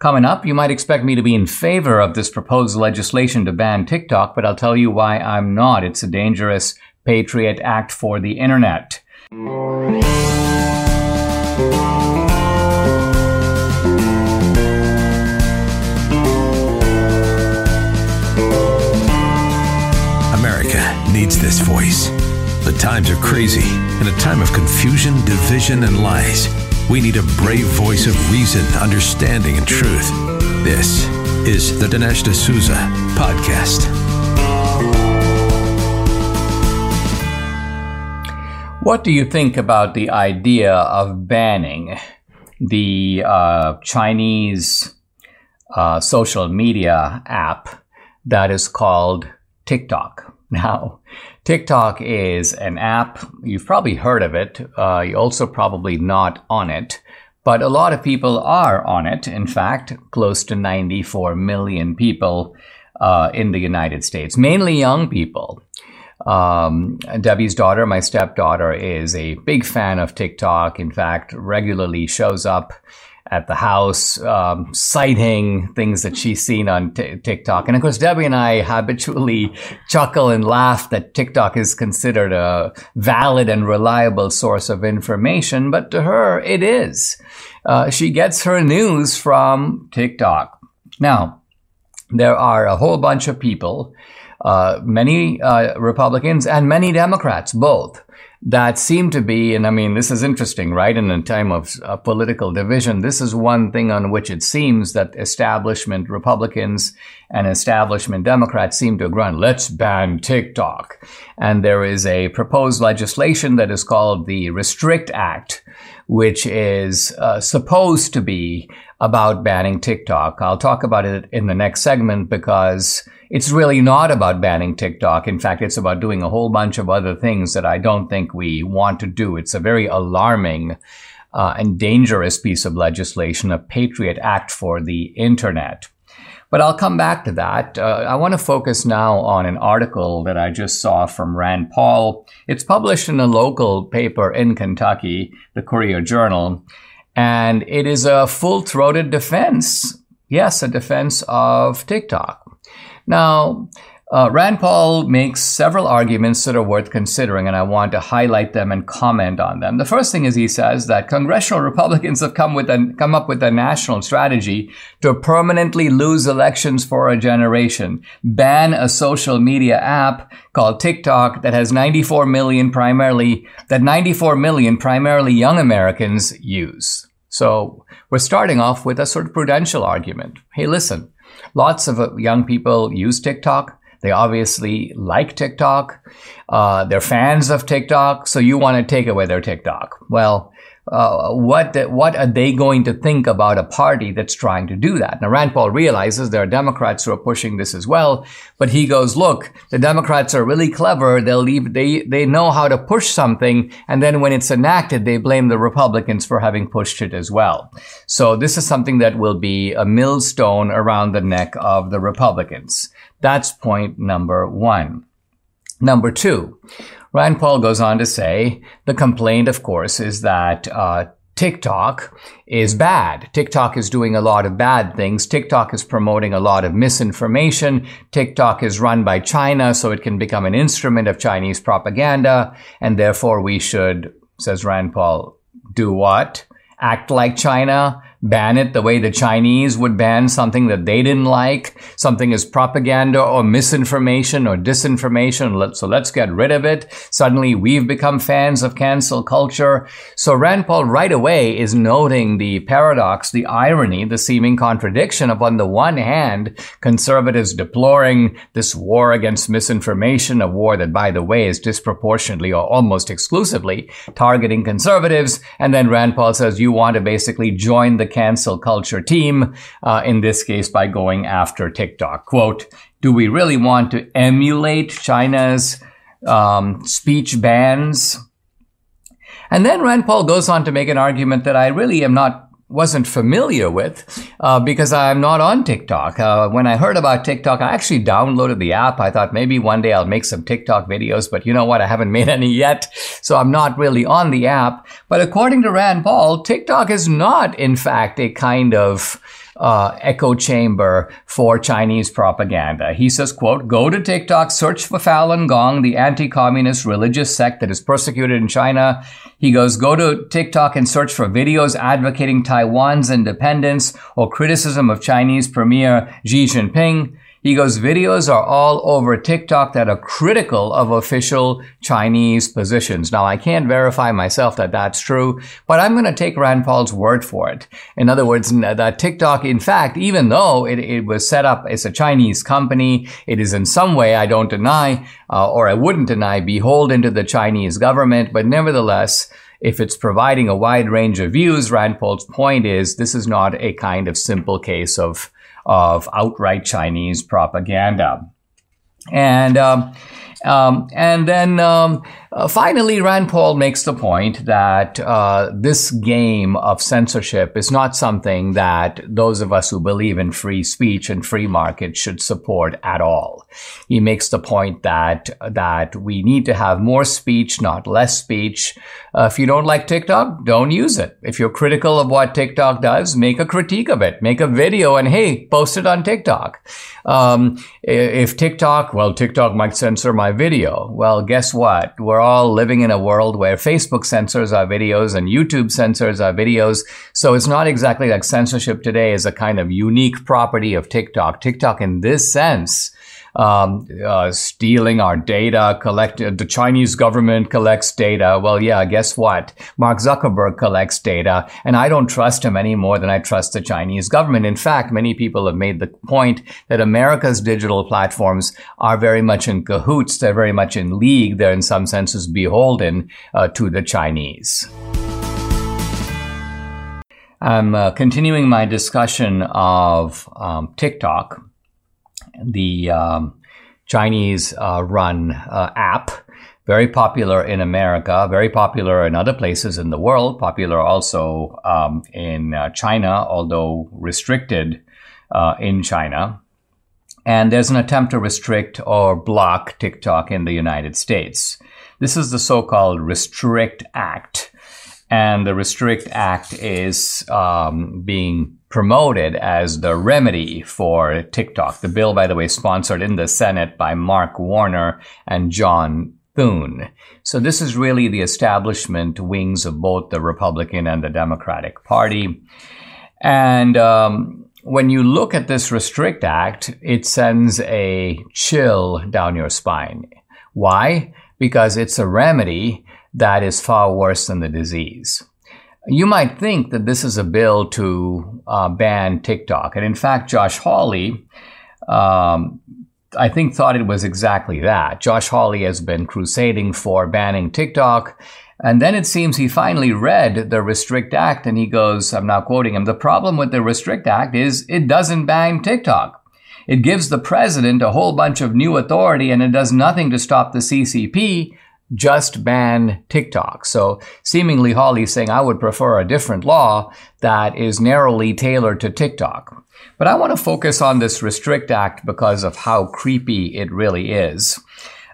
Coming up, you might expect me to be in favor of this proposed legislation to ban TikTok, but I'll tell you why I'm not. It's a dangerous Patriot Act for the Internet. America needs this voice. The times are crazy. In a time of confusion, division, and lies, we need a brave voice of reason, understanding, and truth. This is the Dinesh D'Souza Podcast. What do you think about the idea of banning the uh, Chinese uh, social media app that is called TikTok? Now, TikTok is an app. You've probably heard of it. Uh, you're also probably not on it. But a lot of people are on it. In fact, close to 94 million people uh, in the United States, mainly young people. Um, Debbie's daughter, my stepdaughter, is a big fan of TikTok. In fact, regularly shows up at the house, um, citing things that she's seen on t- TikTok. And of course, Debbie and I habitually chuckle and laugh that TikTok is considered a valid and reliable source of information, but to her, it is. Uh, she gets her news from TikTok. Now, there are a whole bunch of people, uh, many uh, Republicans and many Democrats, both, that seem to be, and I mean, this is interesting, right? In a time of uh, political division, this is one thing on which it seems that establishment Republicans and establishment Democrats seem to on. Let's ban TikTok. And there is a proposed legislation that is called the Restrict Act, which is uh, supposed to be about banning TikTok. I'll talk about it in the next segment because it's really not about banning TikTok. In fact, it's about doing a whole bunch of other things that I don't think we want to do. It's a very alarming uh, and dangerous piece of legislation, a Patriot Act for the Internet. But I'll come back to that. Uh, I want to focus now on an article that I just saw from Rand Paul. It's published in a local paper in Kentucky, the Courier Journal, and it is a full throated defense. Yes, a defense of TikTok. Now, uh, Rand Paul makes several arguments that are worth considering, and I want to highlight them and comment on them. The first thing is he says that congressional Republicans have come with a, come up with a national strategy to permanently lose elections for a generation, ban a social media app called TikTok that has 94 million primarily that 94 million primarily young Americans use. So we're starting off with a sort of prudential argument. Hey, listen. Lots of young people use TikTok. They obviously like TikTok. Uh, they're fans of TikTok. So you want to take away their TikTok. Well, uh, what what are they going to think about a party that's trying to do that? Now Rand Paul realizes there are Democrats who are pushing this as well, but he goes, "Look, the Democrats are really clever. They'll leave, they they know how to push something, and then when it's enacted, they blame the Republicans for having pushed it as well." So this is something that will be a millstone around the neck of the Republicans. That's point number one. Number two, Rand Paul goes on to say the complaint, of course, is that uh, TikTok is bad. TikTok is doing a lot of bad things. TikTok is promoting a lot of misinformation. TikTok is run by China, so it can become an instrument of Chinese propaganda. And therefore, we should, says Rand Paul, do what? Act like China, ban it the way the Chinese would ban something that they didn't like, something is propaganda or misinformation or disinformation. So let's get rid of it. Suddenly we've become fans of cancel culture. So Rand Paul right away is noting the paradox, the irony, the seeming contradiction of on the one hand, conservatives deploring this war against misinformation, a war that by the way is disproportionately or almost exclusively targeting conservatives. And then Rand Paul says you want to basically join the cancel culture team, uh, in this case by going after TikTok. Quote, do we really want to emulate China's um, speech bans? And then Rand Paul goes on to make an argument that I really am not wasn't familiar with uh, because I'm not on TikTok. Uh, when I heard about TikTok, I actually downloaded the app. I thought maybe one day I'll make some TikTok videos, but you know what? I haven't made any yet, so I'm not really on the app. But according to Rand Paul, TikTok is not, in fact, a kind of uh, echo chamber for Chinese propaganda. He says, quote, go to TikTok, search for Falun Gong, the anti-communist religious sect that is persecuted in China. He goes, go to TikTok and search for videos advocating Taiwan's independence or criticism of Chinese Premier Xi Jinping. He goes, videos are all over TikTok that are critical of official Chinese positions. Now, I can't verify myself that that's true, but I'm going to take Rand Paul's word for it. In other words, that TikTok, in fact, even though it, it was set up as a Chinese company, it is in some way, I don't deny, uh, or I wouldn't deny, beholden to the Chinese government, but nevertheless, if it's providing a wide range of views, Rand Paul's point is this is not a kind of simple case of of outright Chinese propaganda. And um, um, and then um, uh, finally, Rand Paul makes the point that uh, this game of censorship is not something that those of us who believe in free speech and free markets should support at all. He makes the point that that we need to have more speech, not less speech. Uh, if you don't like TikTok, don't use it. If you're critical of what TikTok does, make a critique of it. Make a video and hey, post it on TikTok. Um, if TikTok, well, TikTok might censor my video. Well, guess what? We're all living in a world where Facebook censors our videos and YouTube censors our videos. So it's not exactly like censorship today is a kind of unique property of TikTok. TikTok in this sense um, uh, stealing our data, collect uh, the Chinese government collects data. Well, yeah, guess what? Mark Zuckerberg collects data, and I don't trust him any more than I trust the Chinese government. In fact, many people have made the point that America's digital platforms are very much in cahoots. They're very much in league. They're in some senses beholden uh, to the Chinese. I'm uh, continuing my discussion of um, TikTok the um, Chinese uh, run uh, app. Very popular in America, very popular in other places in the world, popular also um, in uh, China, although restricted uh, in China. And there's an attempt to restrict or block TikTok in the United States. This is the so called Restrict Act. And the Restrict Act is um, being promoted as the remedy for TikTok. The bill, by the way, sponsored in the Senate by Mark Warner and John Thune. So this is really the establishment wings of both the Republican and the Democratic Party. And um, when you look at this Restrict Act, it sends a chill down your spine. Why? Because it's a remedy that is far worse than the disease. You might think that this is a bill to uh, ban TikTok. And in fact, Josh Hawley, um, I think, thought it was exactly that. Josh Hawley has been crusading for banning TikTok. And then it seems he finally read the Restrict Act and he goes, I'm now quoting him, the problem with the Restrict Act is it doesn't ban TikTok. It gives the president a whole bunch of new authority and it does nothing to stop the CCP just ban TikTok. So seemingly Hawley's saying I would prefer a different law that is narrowly tailored to TikTok. But I want to focus on this Restrict Act because of how creepy it really is.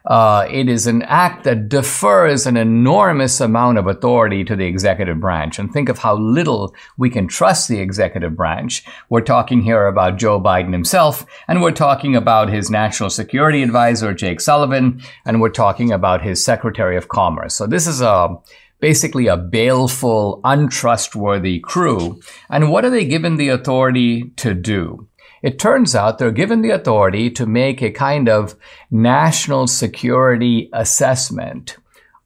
Uh, it is an act that defers an enormous amount of authority to the executive branch. And think of how little we can trust the executive branch. We're talking here about Joe Biden himself, and we're talking about his national security advisor, Jake Sullivan, and we're talking about his secretary of commerce. So this is a basically a baleful, untrustworthy crew. And what are they given the authority to do? It turns out they're given the authority to make a kind of national security assessment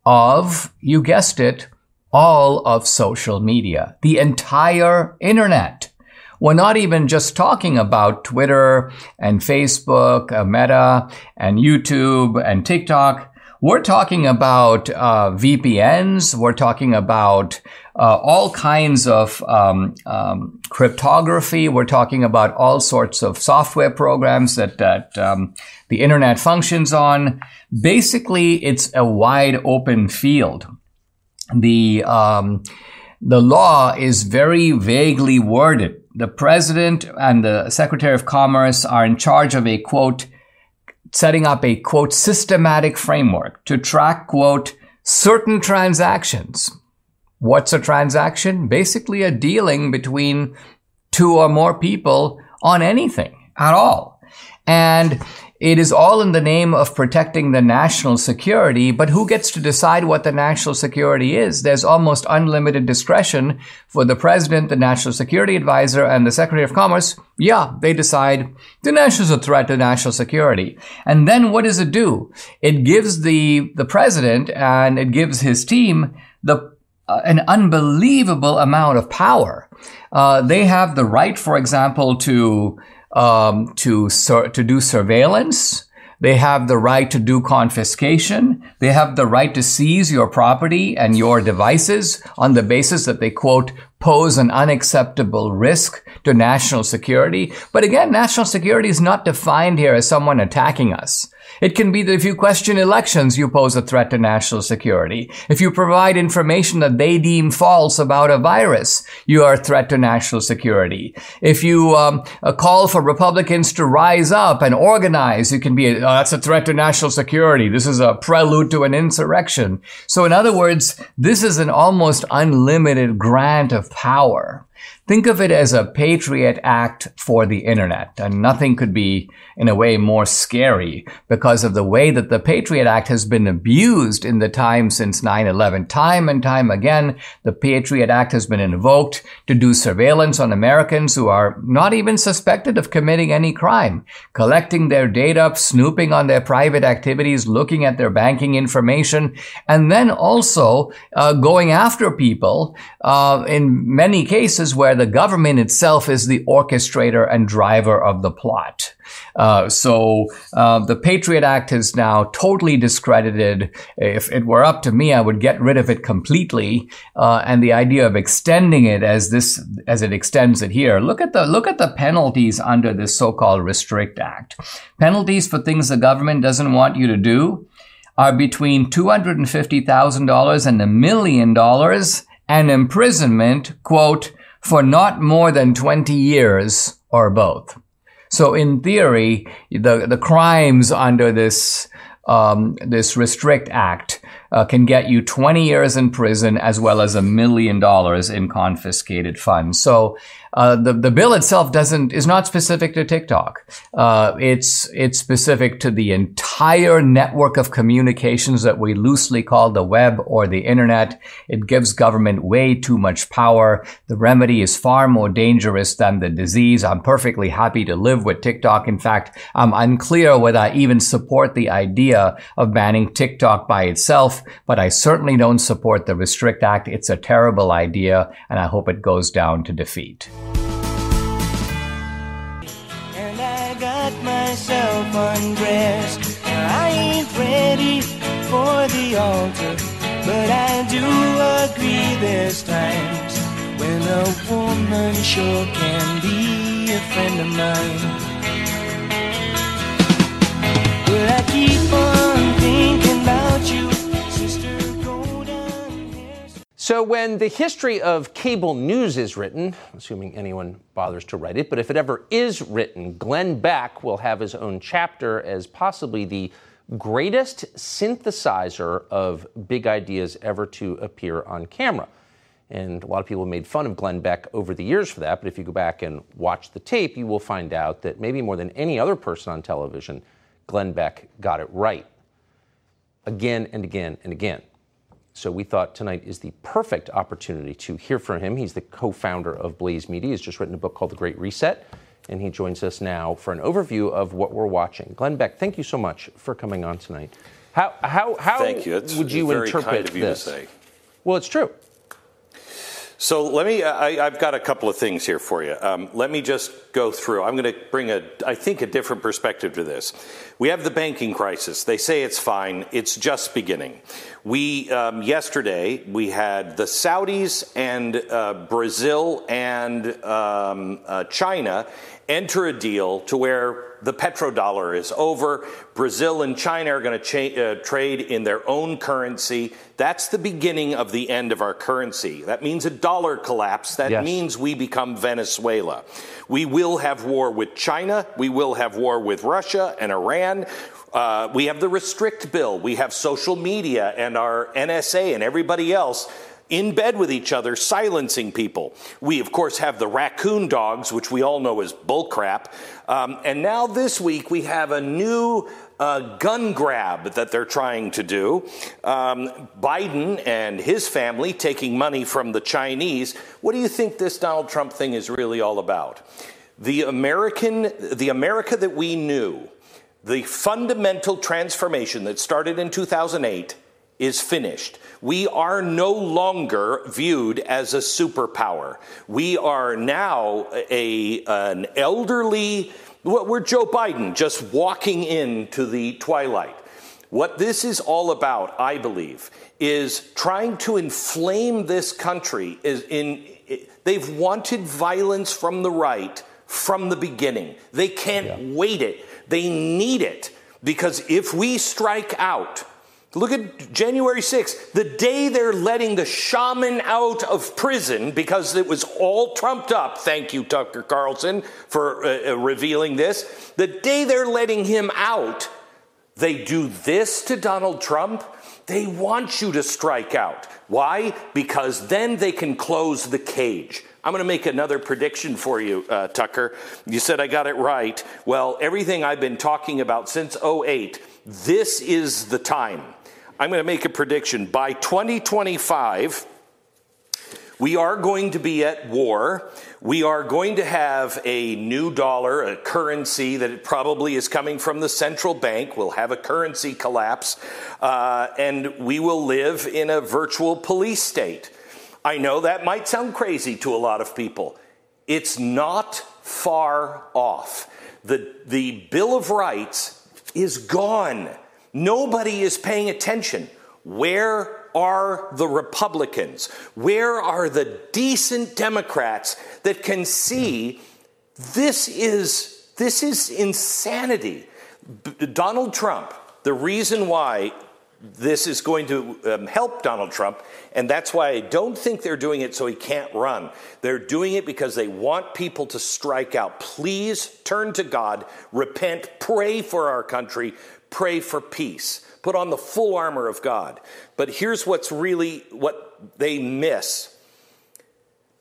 of, you guessed it, all of social media, the entire internet. We're not even just talking about Twitter and Facebook, uh, Meta and YouTube and TikTok. We're talking about uh, VPNs. We're talking about uh, all kinds of um, um, cryptography. We're talking about all sorts of software programs that that um, the internet functions on. Basically, it's a wide open field. The um, the law is very vaguely worded. The president and the secretary of commerce are in charge of a quote setting up a quote systematic framework to track quote certain transactions. What's a transaction? Basically a dealing between two or more people on anything at all. And it is all in the name of protecting the national security, but who gets to decide what the national security is? There's almost unlimited discretion for the president, the national security advisor, and the secretary of commerce. Yeah, they decide the nation is a threat to national security. And then what does it do? It gives the, the president and it gives his team the uh, an unbelievable amount of power. Uh, they have the right, for example, to um, to sur- to do surveillance. They have the right to do confiscation. They have the right to seize your property and your devices on the basis that they quote pose an unacceptable risk to national security. But again, national security is not defined here as someone attacking us. It can be that if you question elections, you pose a threat to national security. If you provide information that they deem false about a virus, you are a threat to national security. If you um, call for Republicans to rise up and organize, you can be a, oh, that's a threat to national security. This is a prelude to an insurrection. So in other words, this is an almost unlimited grant of power. Think of it as a Patriot Act for the internet. And nothing could be, in a way, more scary because of the way that the Patriot Act has been abused in the time since 9-11. Time and time again, the Patriot Act has been invoked to do surveillance on Americans who are not even suspected of committing any crime, collecting their data, snooping on their private activities, looking at their banking information, and then also uh, going after people uh, in many cases where the government itself is the orchestrator and driver of the plot. Uh, so uh, the Patriot Act is now totally discredited. If it were up to me, I would get rid of it completely. Uh, and the idea of extending it as this as it extends it here. Look at the look at the penalties under this so-called Restrict Act. Penalties for things the government doesn't want you to do are between $250,000 and a million dollars and imprisonment, quote, for not more than 20 years or both. So in theory, the, the crimes under this, um, this Restrict Act uh, can get you 20 years in prison as well as a million dollars in confiscated funds. So uh, the the bill itself doesn't is not specific to TikTok. Uh, it's it's specific to the entire network of communications that we loosely call the web or the internet. It gives government way too much power. The remedy is far more dangerous than the disease. I'm perfectly happy to live with TikTok. In fact, I'm unclear whether I even support the idea of banning TikTok by itself, but I certainly don't support the Restrict Act. It's a terrible idea, and I hope it goes down to defeat. but I do agree there's times when a woman sure can be a friend of mine. But I keep on thinking So, when the history of cable news is written, assuming anyone bothers to write it, but if it ever is written, Glenn Beck will have his own chapter as possibly the greatest synthesizer of big ideas ever to appear on camera. And a lot of people made fun of Glenn Beck over the years for that, but if you go back and watch the tape, you will find out that maybe more than any other person on television, Glenn Beck got it right. Again and again and again. So we thought tonight is the perfect opportunity to hear from him. He's the co-founder of Blaze Media. He's just written a book called The Great Reset, and he joins us now for an overview of what we're watching. Glenn Beck, thank you so much for coming on tonight. How how how thank you. It's would you interpret kind of you this? To say. Well, it's true. So let me, I, have got a couple of things here for you. Um, let me just go through. I'm going to bring a, I think, a different perspective to this. We have the banking crisis. They say it's fine. It's just beginning. We, um, yesterday, we had the Saudis and uh, Brazil and um, uh, China enter a deal to where the petrodollar is over. Brazil and China are going to uh, trade in their own currency. That's the beginning of the end of our currency. That means a dollar collapse. That yes. means we become Venezuela. We will have war with China. We will have war with Russia and Iran. Uh, we have the restrict bill. We have social media and our NSA and everybody else in bed with each other, silencing people. We, of course, have the raccoon dogs, which we all know is bullcrap. Um, and now this week we have a new uh, gun grab that they're trying to do. Um, Biden and his family taking money from the Chinese. What do you think this Donald Trump thing is really all about? The American, the America that we knew, the fundamental transformation that started in 2008 is finished. We are no longer viewed as a superpower. We are now a, an elderly, we're Joe Biden just walking into the twilight. What this is all about, I believe, is trying to inflame this country. Is in, they've wanted violence from the right from the beginning. They can't yeah. wait it. They need it because if we strike out, Look at January 6th, the day they're letting the shaman out of prison because it was all trumped up. Thank you, Tucker Carlson, for uh, uh, revealing this. The day they're letting him out, they do this to Donald Trump. They want you to strike out. Why? Because then they can close the cage. I'm going to make another prediction for you, uh, Tucker. You said I got it right. Well, everything I've been talking about since 08, this is the time. I'm going to make a prediction. By 2025, we are going to be at war. We are going to have a new dollar, a currency that probably is coming from the central bank. We'll have a currency collapse, uh, and we will live in a virtual police state. I know that might sound crazy to a lot of people. It's not far off. The, the Bill of Rights is gone. Nobody is paying attention. Where are the Republicans? Where are the decent Democrats that can see this is, this is insanity? B- Donald Trump, the reason why this is going to um, help Donald Trump, and that's why I don't think they're doing it so he can't run. They're doing it because they want people to strike out. Please turn to God, repent, pray for our country, pray for peace, put on the full armor of God. But here's what's really what they miss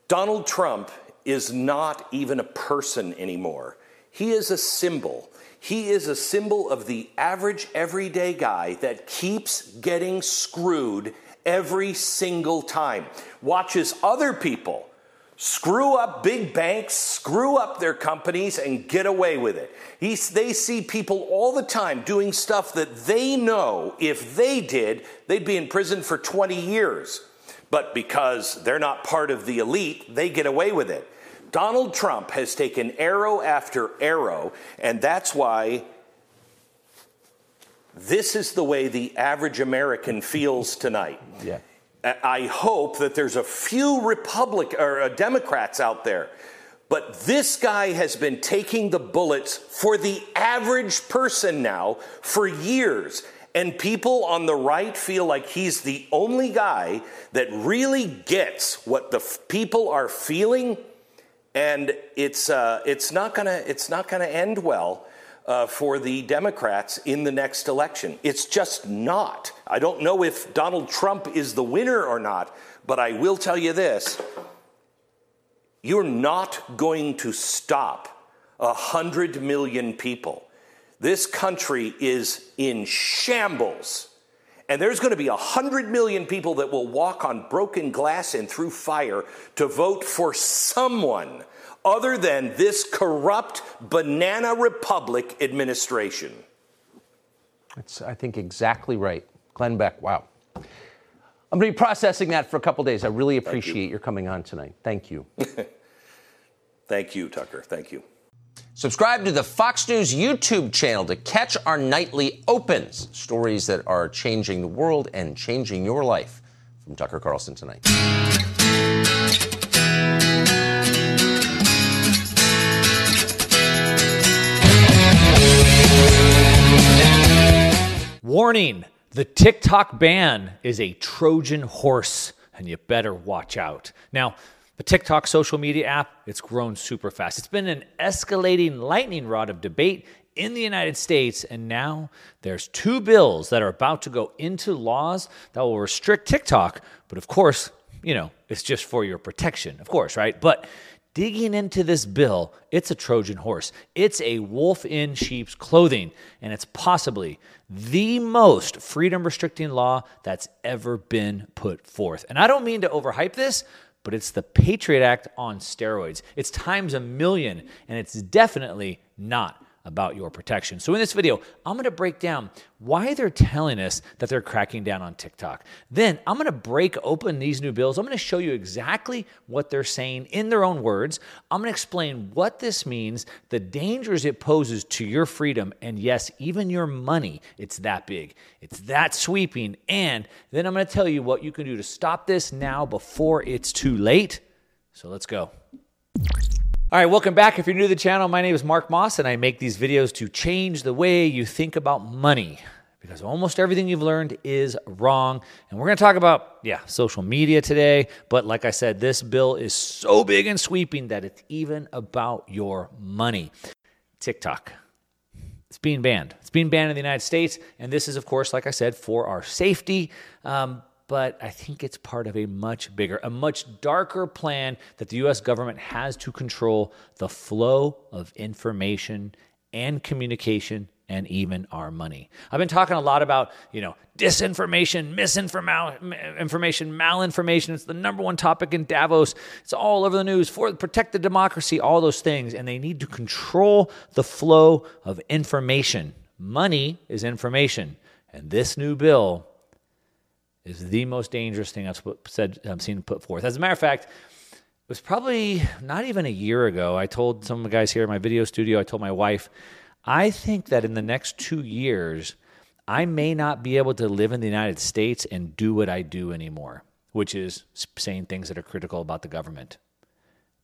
Donald Trump is not even a person anymore, he is a symbol. He is a symbol of the average, everyday guy that keeps getting screwed every single time, watches other people screw up big banks, screw up their companies, and get away with it. They see people all the time doing stuff that they know if they did, they'd be in prison for 20 years. But because they're not part of the elite, they get away with it. Donald Trump has taken arrow after arrow, and that's why this is the way the average American feels tonight. Yeah. I hope that there's a few Republic or uh, Democrats out there. But this guy has been taking the bullets for the average person now for years. And people on the right feel like he's the only guy that really gets what the f- people are feeling. And it's, uh, it's not gonna, it's not gonna end well uh, for the Democrats in the next election. It's just not. I don't know if Donald Trump is the winner or not, but I will tell you this you're not going to stop a hundred million people. This country is in shambles. And there's going to be a hundred million people that will walk on broken glass and through fire to vote for someone other than this corrupt banana republic administration. That's, I think, exactly right. Glenn Beck, wow. I'm going to be processing that for a couple days. I really appreciate you. your coming on tonight. Thank you. Thank you, Tucker. Thank you. Subscribe to the Fox News YouTube channel to catch our nightly opens, stories that are changing the world and changing your life. From Tucker Carlson tonight. Warning the TikTok ban is a Trojan horse, and you better watch out. Now, the TikTok social media app, it's grown super fast. It's been an escalating lightning rod of debate in the United States, and now there's two bills that are about to go into laws that will restrict TikTok, but of course, you know, it's just for your protection, of course, right? But digging into this bill, it's a Trojan horse. It's a wolf in sheep's clothing, and it's possibly the most freedom restricting law that's ever been put forth. And I don't mean to overhype this, but it's the Patriot Act on steroids. It's times a million, and it's definitely not about your protection. So, in this video, I'm to break down why they're telling us that they're cracking down on TikTok. Then, I'm to break open these new bills. I'm to show you exactly what they're saying in their own words. I'm to explain what this means, the dangers it poses to your freedom, and yes, even your money. It's that big, it's that sweeping. And then I'm to tell you what you can do to stop this now before it's too late. So, let's go. All right, welcome back. If you're new to the channel, my name is Mark Moss, and I make these videos to change the way you think about money because almost everything you've learned is wrong. And we're going to talk about, yeah, social media today. But like I said, this bill is so big and sweeping that it's even about your money. TikTok. It's being banned. It's being banned in the United States. And this is, of course, like I said, for our safety. Um, but I think it's part of a much bigger, a much darker plan that the US government has to control the flow of information and communication and even our money. I've been talking a lot about, you know, disinformation, misinformation, malinformation. It's the number one topic in Davos. It's all over the news for protect the democracy, all those things, and they need to control the flow of information. Money is information, and this new bill is the most dangerous thing I've said I've seen put forth. As a matter of fact, it was probably not even a year ago. I told some of the guys here in my video studio. I told my wife, I think that in the next two years, I may not be able to live in the United States and do what I do anymore, which is saying things that are critical about the government.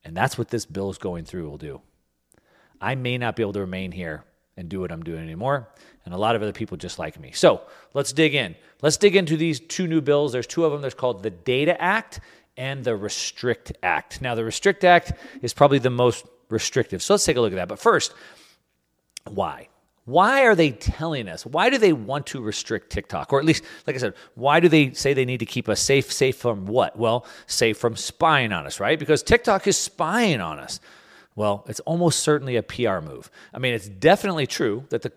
And that's what this bill is going through will do. I may not be able to remain here and do what I'm doing anymore. And a lot of other people just like me. So let's dig in. Let's dig into these two new bills. There's two of them. There's called the Data Act and the Restrict Act. Now, the Restrict Act is probably the most restrictive. So let's take a look at that. But first, why? Why are they telling us? Why do they want to restrict TikTok? Or at least, like I said, why do they say they need to keep us safe? Safe from what? Well, safe from spying on us, right? Because TikTok is spying on us. Well, it's almost certainly a PR move. I mean, it's definitely true that the,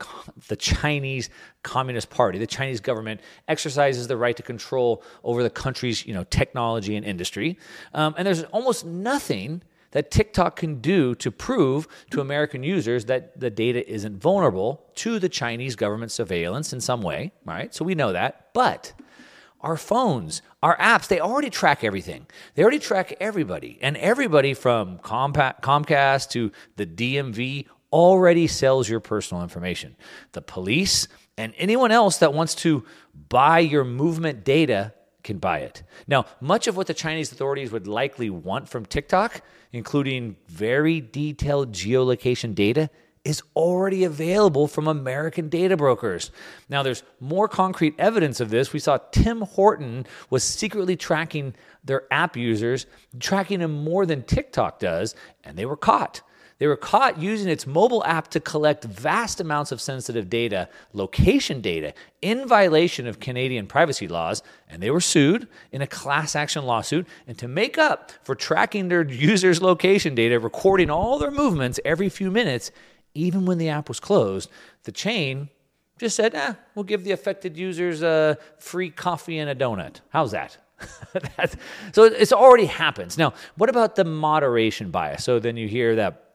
the Chinese Communist Party, the Chinese government, exercises the right to control over the country's you know, technology and industry. Um, and there's almost nothing that TikTok can do to prove to American users that the data isn't vulnerable to the Chinese government surveillance in some way, right? So we know that. But our phones, our apps, they already track everything. They already track everybody. And everybody from Comcast to the DMV already sells your personal information. The police and anyone else that wants to buy your movement data can buy it. Now, much of what the Chinese authorities would likely want from TikTok, including very detailed geolocation data, is already available from American data brokers. Now, there's more concrete evidence of this. We saw Tim Horton was secretly tracking their app users, tracking them more than TikTok does, and they were caught. They were caught using its mobile app to collect vast amounts of sensitive data, location data, in violation of Canadian privacy laws, and they were sued in a class action lawsuit. And to make up for tracking their users' location data, recording all their movements every few minutes, even when the app was closed, the chain just said, eh, we'll give the affected users a free coffee and a donut. How's that? so it's already happens. Now, what about the moderation bias? So then you hear that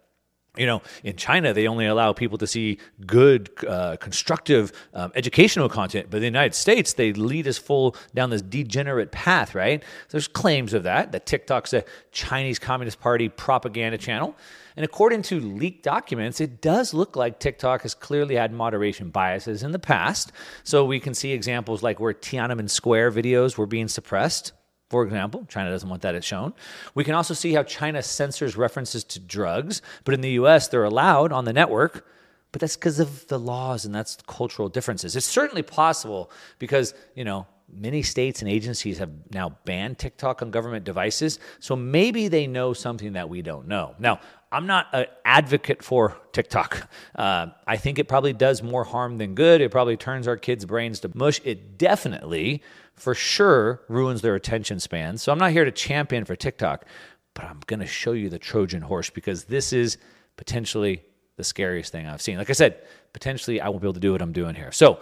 you know, in China, they only allow people to see good, uh, constructive, um, educational content. But in the United States, they lead us full down this degenerate path, right? There's claims of that, that TikTok's a Chinese Communist Party propaganda channel. And according to leaked documents, it does look like TikTok has clearly had moderation biases in the past. So we can see examples like where Tiananmen Square videos were being suppressed for example. China doesn't want that shown. We can also see how China censors references to drugs, but in the US, they're allowed on the network. But that's because of the laws and that's cultural differences. It's certainly possible because, you know, many states and agencies have now banned TikTok on government devices. So maybe they know something that we don't know. Now, I'm not an advocate for TikTok. Uh, I think it probably does more harm than good. It probably turns our kids' brains to mush. It definitely, for sure, ruins their attention span. So I'm not here to champion for TikTok, but I'm going to show you the Trojan horse because this is potentially the scariest thing I've seen. Like I said, potentially I won't be able to do what I'm doing here. So,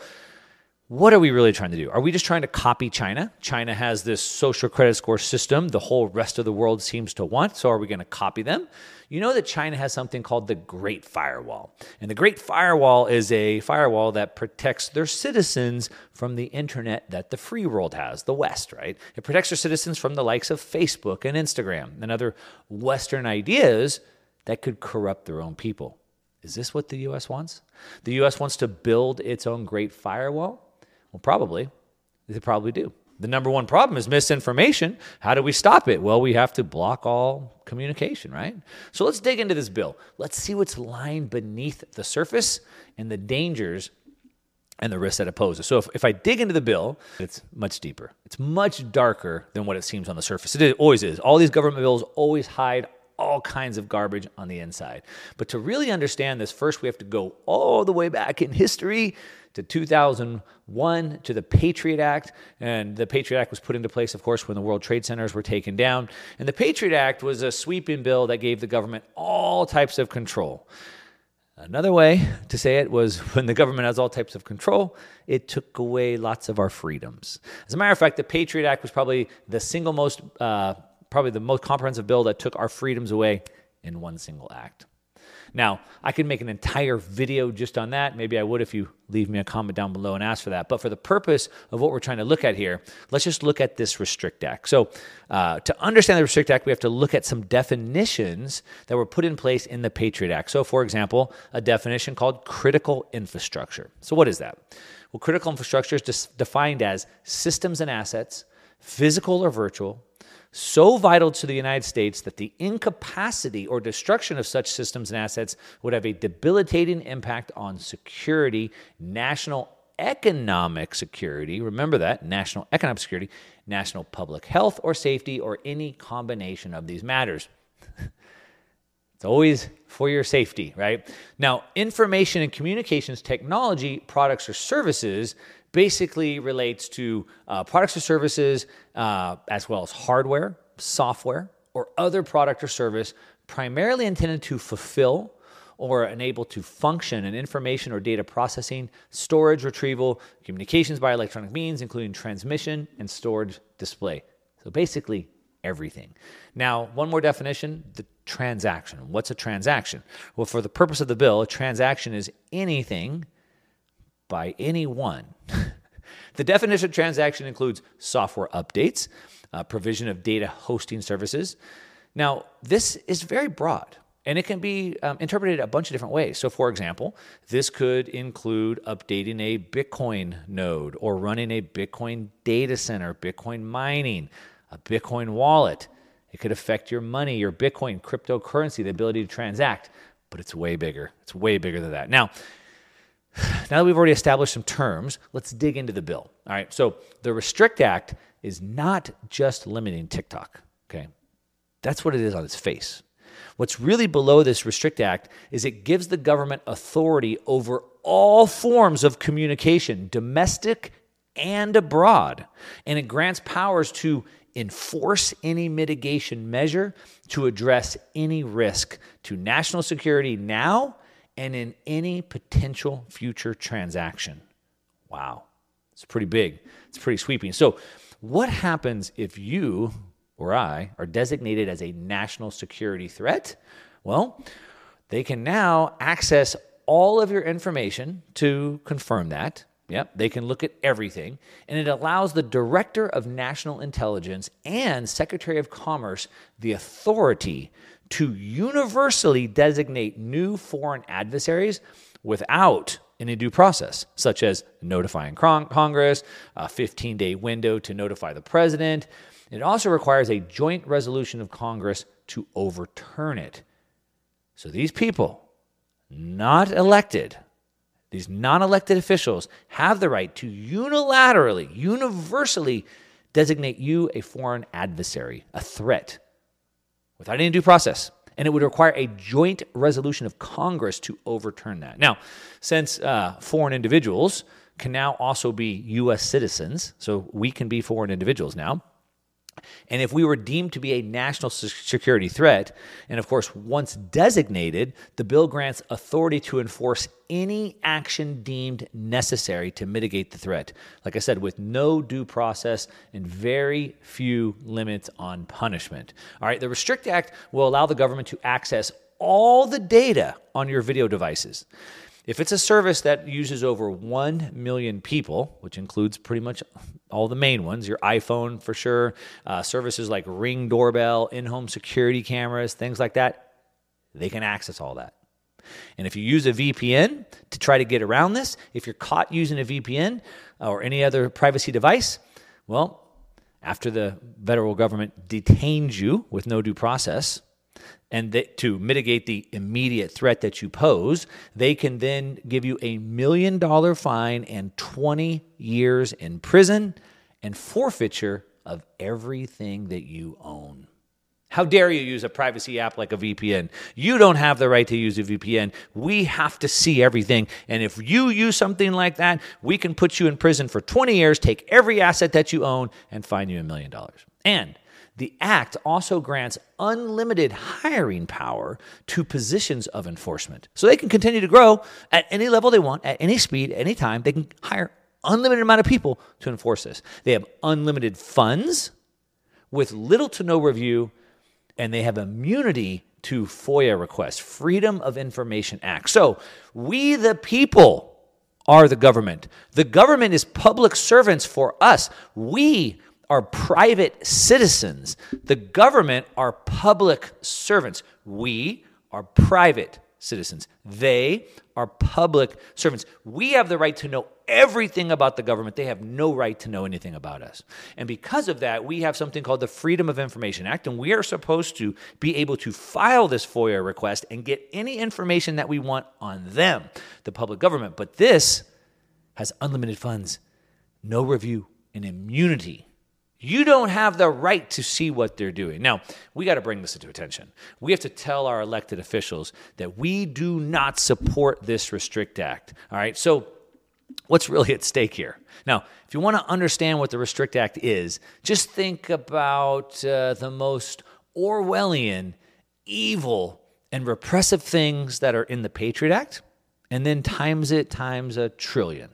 what are we really trying to do? Are we just trying to copy China? China has this social credit score system the whole rest of the world seems to want. So, are we going to copy them? You know that China has something called the Great Firewall. And the Great Firewall is a firewall that protects their citizens from the internet that the free world has, the West, right? It protects their citizens from the likes of Facebook and Instagram and other Western ideas that could corrupt their own people. Is this what the US wants? The US wants to build its own great firewall? Well, probably. They probably do. The number one problem is misinformation. How do we stop it? Well, we have to block all communication, right? So let's dig into this bill. Let's see what's lying beneath the surface and the dangers and the risks that it poses. So if, if I dig into the bill, it's much deeper. It's much darker than what it seems on the surface. It always is. All these government bills always hide all kinds of garbage on the inside. But to really understand this, first we have to go all the way back in history to 2001 to the Patriot Act. And the Patriot Act was put into place, of course, when the World Trade Centers were taken down. And the Patriot Act was a sweeping bill that gave the government all types of control. Another way to say it was when the government has all types of control, it took away lots of our freedoms. As a matter of fact, the Patriot Act was probably the single most uh, probably the most comprehensive bill that took our freedoms away in one single act. Now, I could make an entire video just on that. Maybe I would if you leave me a comment down below and ask for that. But for the purpose of what we're trying to look at here, let's just look at this Restrict Act. So, uh, to understand the Restrict Act, we have to look at some definitions that were put in place in the Patriot Act. So, for example, a definition called critical infrastructure. So, what is that? Well, critical infrastructure is defined as systems and assets, physical or virtual, so vital to the United States that the incapacity or destruction of such systems and assets would have a debilitating impact on security, national economic security, remember that, national economic security, national public health or safety, or any combination of these matters. it's always for your safety, right? Now, information and communications technology products or services basically relates to uh, products or services, uh, as well as hardware, software, or other product or service primarily intended to fulfill or enable to function in information or data processing, storage, retrieval, communications by electronic means, including transmission and storage display. So basically, everything. Now, one more definition the transaction. What's a transaction? Well, for the purpose of the bill, a transaction is anything by anyone. the definition of transaction includes software updates, uh, provision of data hosting services. Now, this is very broad and it can be um, interpreted a bunch of different ways. So, for example, this could include updating a Bitcoin node or running a Bitcoin data center, Bitcoin mining, a Bitcoin wallet. It could affect your money, your Bitcoin, cryptocurrency, the ability to transact, but it's way bigger. It's way bigger than that. Now, now that we've already established some terms, let's dig into the bill. All right. So the Restrict Act is not just limiting TikTok. Okay. That's what it is on its face. What's really below this Restrict Act is it gives the government authority over all forms of communication, domestic and abroad. And it grants powers to enforce any mitigation measure to address any risk to national security now and in any potential future transaction. Wow, it's pretty big, it's pretty sweeping. So, what happens if you or I are designated as a national security threat? Well, they can now access all of your information to confirm that. Yep, they can look at everything. And it allows the Director of National Intelligence and Secretary of Commerce the authority to universally designate new foreign adversaries without any due process, such as notifying Congress, a 15 day window to notify the president. It also requires a joint resolution of Congress to overturn it. So these people, not elected, these non elected officials have the right to unilaterally, universally designate you a foreign adversary, a threat without any due process. and it would require a joint resolution of Congress to overturn that. Now, since uh, foreign individuals can now also be U.S. citizens, so we can be foreign individuals now. And if we were deemed to be a national security threat, and of course, once designated, the bill grants authority to enforce any action deemed necessary to mitigate the threat. Like I said, with no due process and very few limits on punishment. All right, the Restrict Act will allow the government to access all the data on your video devices. If it's a service that uses over 1 million people, which includes pretty much all the main ones, your iPhone for sure, uh, services like Ring doorbell, in home security cameras, things like that, they can access all that. And if you use a VPN to try to get around this, if you're caught using a VPN or any other privacy device, well, after the federal government detains you with no due process, and to mitigate the immediate threat that you pose, they can then give you a million dollar fine and 20 years in prison and forfeiture of everything that you own. How dare you use a privacy app like a VPN? You don't have the right to use a VPN. We have to see everything. And if you use something like that, we can put you in prison for 20 years, take every asset that you own, and fine you a million dollars. And the Act also grants unlimited hiring power to positions of enforcement. So they can continue to grow at any level they want, at any speed, at any time. They can hire unlimited amount of people to enforce this. They have unlimited funds with little to no review, and they have immunity to FOIA requests, Freedom of Information Act. So we, the people, are the government. The government is public servants for us. We are private citizens. The government are public servants. We are private citizens. They are public servants. We have the right to know everything about the government. They have no right to know anything about us. And because of that, we have something called the Freedom of Information Act, and we are supposed to be able to file this FOIA request and get any information that we want on them, the public government. But this has unlimited funds, no review, and immunity you don't have the right to see what they're doing. Now, we got to bring this into attention. We have to tell our elected officials that we do not support this Restrict Act. All right. So, what's really at stake here? Now, if you want to understand what the Restrict Act is, just think about uh, the most Orwellian, evil, and repressive things that are in the Patriot Act, and then times it times a trillion.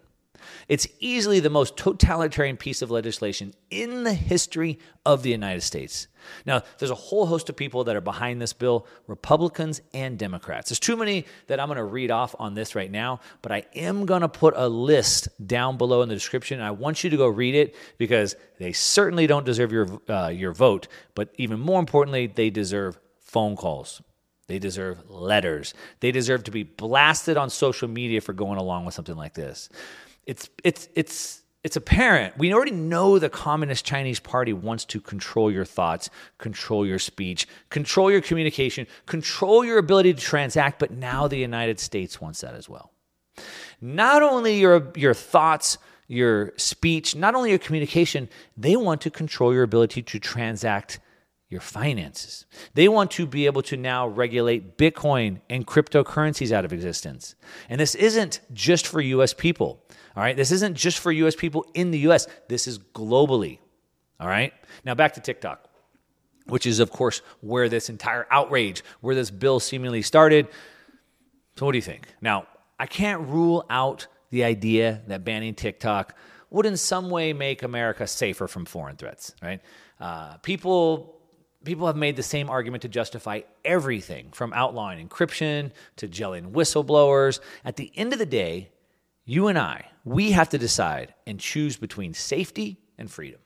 It's easily the most totalitarian piece of legislation in the history of the United States. Now, there's a whole host of people that are behind this bill, Republicans and Democrats. There's too many that I'm going to read off on this right now, but I am going to put a list down below in the description. I want you to go read it because they certainly don't deserve your uh, your vote, but even more importantly, they deserve phone calls. They deserve letters. They deserve to be blasted on social media for going along with something like this it's it's it's it's apparent. We already know the Communist Chinese Party wants to control your thoughts, control your speech, control your communication, control your ability to transact, but now the United States wants that as well. Not only your your thoughts, your speech, not only your communication, they want to control your ability to transact your finances. They want to be able to now regulate Bitcoin and cryptocurrencies out of existence. And this isn't just for US people. All right, this isn't just for US people in the US, this is globally. All right, now back to TikTok, which is, of course, where this entire outrage, where this bill seemingly started. So, what do you think? Now, I can't rule out the idea that banning TikTok would in some way make America safer from foreign threats, right? Uh, people people have made the same argument to justify everything from outlawing encryption to gelling whistleblowers. At the end of the day, you and I, we have to decide and choose between safety and freedom.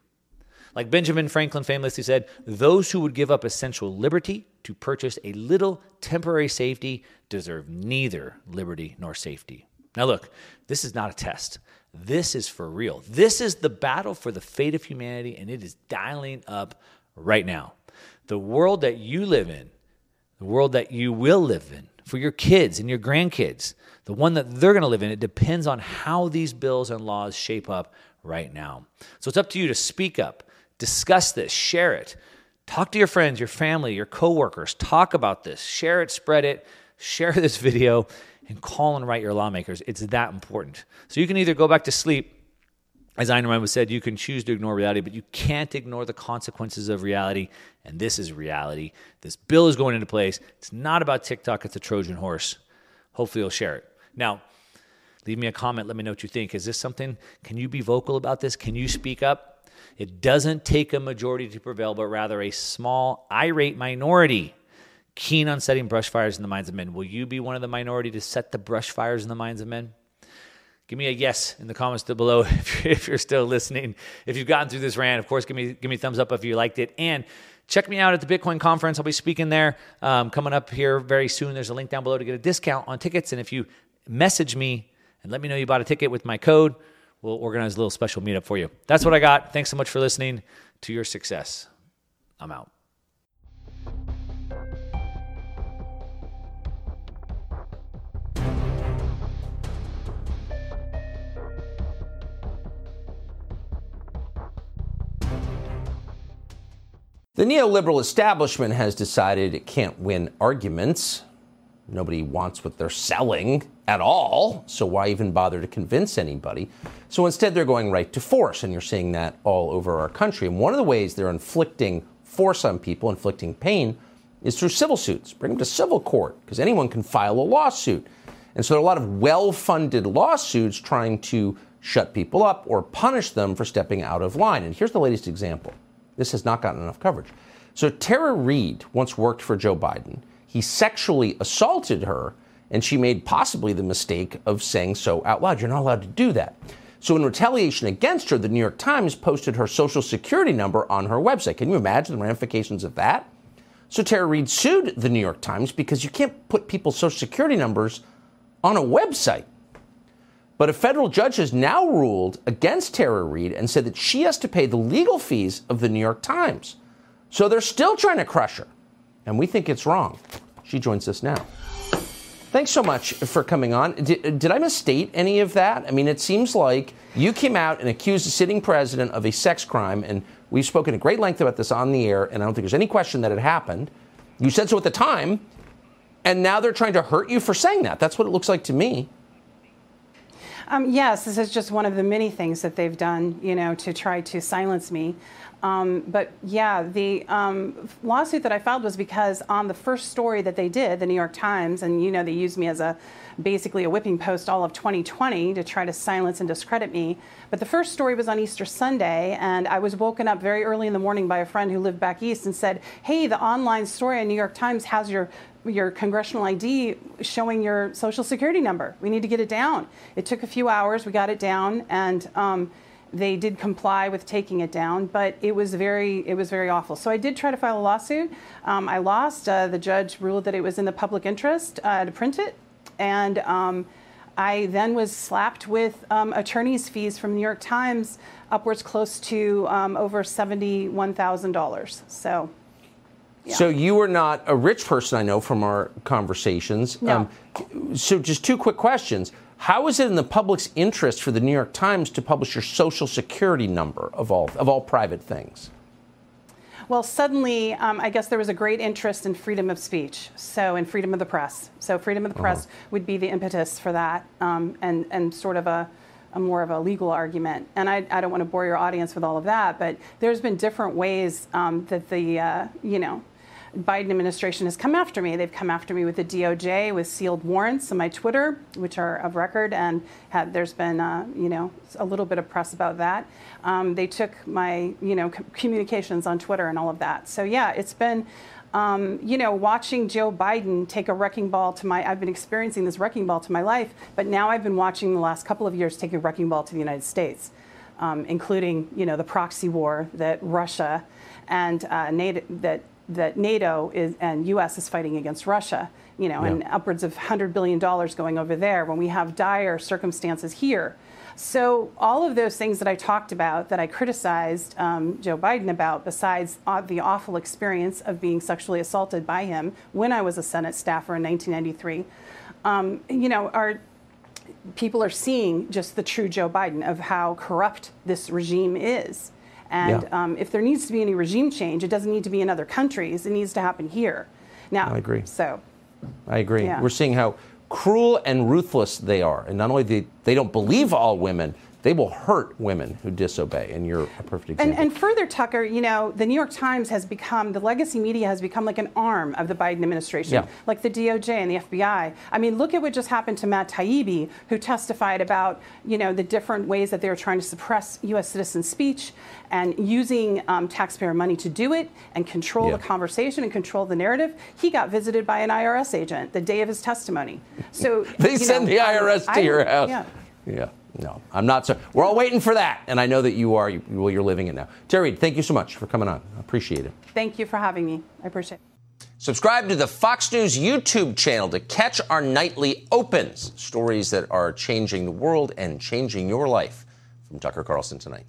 Like Benjamin Franklin famously said, those who would give up essential liberty to purchase a little temporary safety deserve neither liberty nor safety. Now, look, this is not a test. This is for real. This is the battle for the fate of humanity, and it is dialing up right now. The world that you live in, the world that you will live in, for your kids and your grandkids, the one that they're going to live in, it depends on how these bills and laws shape up right now. So it's up to you to speak up, discuss this, share it. Talk to your friends, your family, your coworkers. Talk about this. Share it, spread it, share this video, and call and write your lawmakers. It's that important. So you can either go back to sleep as Rand said, you can choose to ignore reality, but you can't ignore the consequences of reality. And this is reality. This bill is going into place. It's not about TikTok, it's a Trojan horse. Hopefully, you'll share it. Now, leave me a comment. Let me know what you think. Is this something? Can you be vocal about this? Can you speak up? It doesn't take a majority to prevail, but rather a small, irate minority keen on setting brush fires in the minds of men. Will you be one of the minority to set the brush fires in the minds of men? Give me a yes in the comments below if you're, still listening. If you've gotten through this rant, of course, give me give me a thumbs up if you liked it. And check me out at the Bitcoin conference. I'll be speaking there um, coming up here very soon. There's a link down below to get a discount on tickets. And if you message me and let me know you bought a ticket with my code, we'll organize a little special meetup for you. That's what I got. Thanks so much for listening to your success. I'm out. The neoliberal establishment has decided it can't win arguments. Nobody wants what they're selling at all, so why even bother to convince anybody? So instead, they're going right to force, and you're seeing that all over our country. And one of the ways they're inflicting force on people, inflicting pain, is through civil suits. Bring them to civil court, because anyone can file a lawsuit. And so there are a lot of well funded lawsuits trying to shut people up or punish them for stepping out of line. And here's the latest example. This has not gotten enough coverage. So Tara Reade once worked for Joe Biden. He sexually assaulted her, and she made possibly the mistake of saying so out loud. You're not allowed to do that. So, in retaliation against her, the New York Times posted her social security number on her website. Can you imagine the ramifications of that? So, Tara Reade sued the New York Times because you can't put people's social security numbers on a website. But a federal judge has now ruled against Tara Reade and said that she has to pay the legal fees of the New York Times. So they're still trying to crush her. And we think it's wrong. She joins us now. Thanks so much for coming on. Did, did, I misstate any of that? I mean, it seems like you came out and accused the sitting president of a sex crime, and we've spoken at great length about this on the air, and I don't think there's any question that it happened. You said so at the time, and now they're trying to hurt you for saying that. That's what it looks like to me. Um, yes, this is just one of the many things that they've done, you know, to try to silence me. Um, but yeah, the um, lawsuit that I filed was because on the first story that they did, the New York Times, and you know, they used me as a basically a whipping post all of 2020 to try to silence and discredit me. But the first story was on Easter Sunday, and I was woken up very early in the morning by a friend who lived back east and said, Hey, the online story on New York Times has your your congressional ID showing your social security number. We need to get it down. It took a few hours. We got it down, and um, they did comply with taking it down. But it was very, it was very awful. So I did try to file a lawsuit. Um, I lost. Uh, the judge ruled that it was in the public interest uh, to print it, and um, I then was slapped with um, attorney's fees from New York Times, upwards close to um, over seventy-one thousand So you are not a rich person, I know from our conversations. No. Um, so just two quick questions. How is it in the public's interest for the New York Times to publish your social security number of all of all private things? Well, suddenly, um, I guess there was a great interest in freedom of speech, so in freedom of the press. So freedom of the press uh-huh. would be the impetus for that, um, and and sort of a, a, more of a legal argument. And I, I, don't want to bore your audience with all of that, but there's been different ways um, that the uh, you know Biden administration has come after me. They've come after me with the DOJ with sealed warrants on my Twitter, which are of record, and have, there's been uh, you know a little bit of press about that. Um, they took my you know communications on Twitter and all of that. So yeah, it's been. Um, you know, watching Joe Biden take a wrecking ball to my, I've been experiencing this wrecking ball to my life, but now I've been watching the last couple of years take a wrecking ball to the United States, um, including, you know, the proxy war that Russia and uh, NATO, that that NATO is, and U.S. is fighting against Russia, you know, yeah. and upwards of $100 billion going over there when we have dire circumstances here. So all of those things that I talked about, that I criticized um, Joe Biden about, besides uh, the awful experience of being sexually assaulted by him when I was a Senate staffer in 1993, um, you know, are people are seeing just the true Joe Biden of how corrupt this regime is And Yeah. um, if there needs to be any regime change, it doesn't need to be in other countries. It needs to happen here. Now, I agree. So, I agree. Yeah. We're seeing how cruel and ruthless they are. And not only they, they don't believe all women, they will hurt women who disobey. And you're a perfect example. And, and further, Tucker, you know, the New York Times has become, the legacy media has become like an arm of the Biden administration, Yeah. like the DOJ and the FBI. I mean, look at what just happened to Matt Taibbi, who testified about, you know, the different ways that they were trying to suppress U.S. citizen speech and using um, taxpayer money to do it and control Yeah. the conversation and control the narrative. He got visited by an IRS agent the day of his testimony. So they send know, the I- IRS to I- your house. Yeah. Yeah. No, I'm not. So we're all waiting for that, and I know that you are. You, well, you're living it now. Tara, thank you so much for coming on. I appreciate it. Thank you for having me. I appreciate it. Subscribe to the Fox News YouTube channel to catch our nightly opens, stories that are changing the world and changing your life. From Tucker Carlson tonight.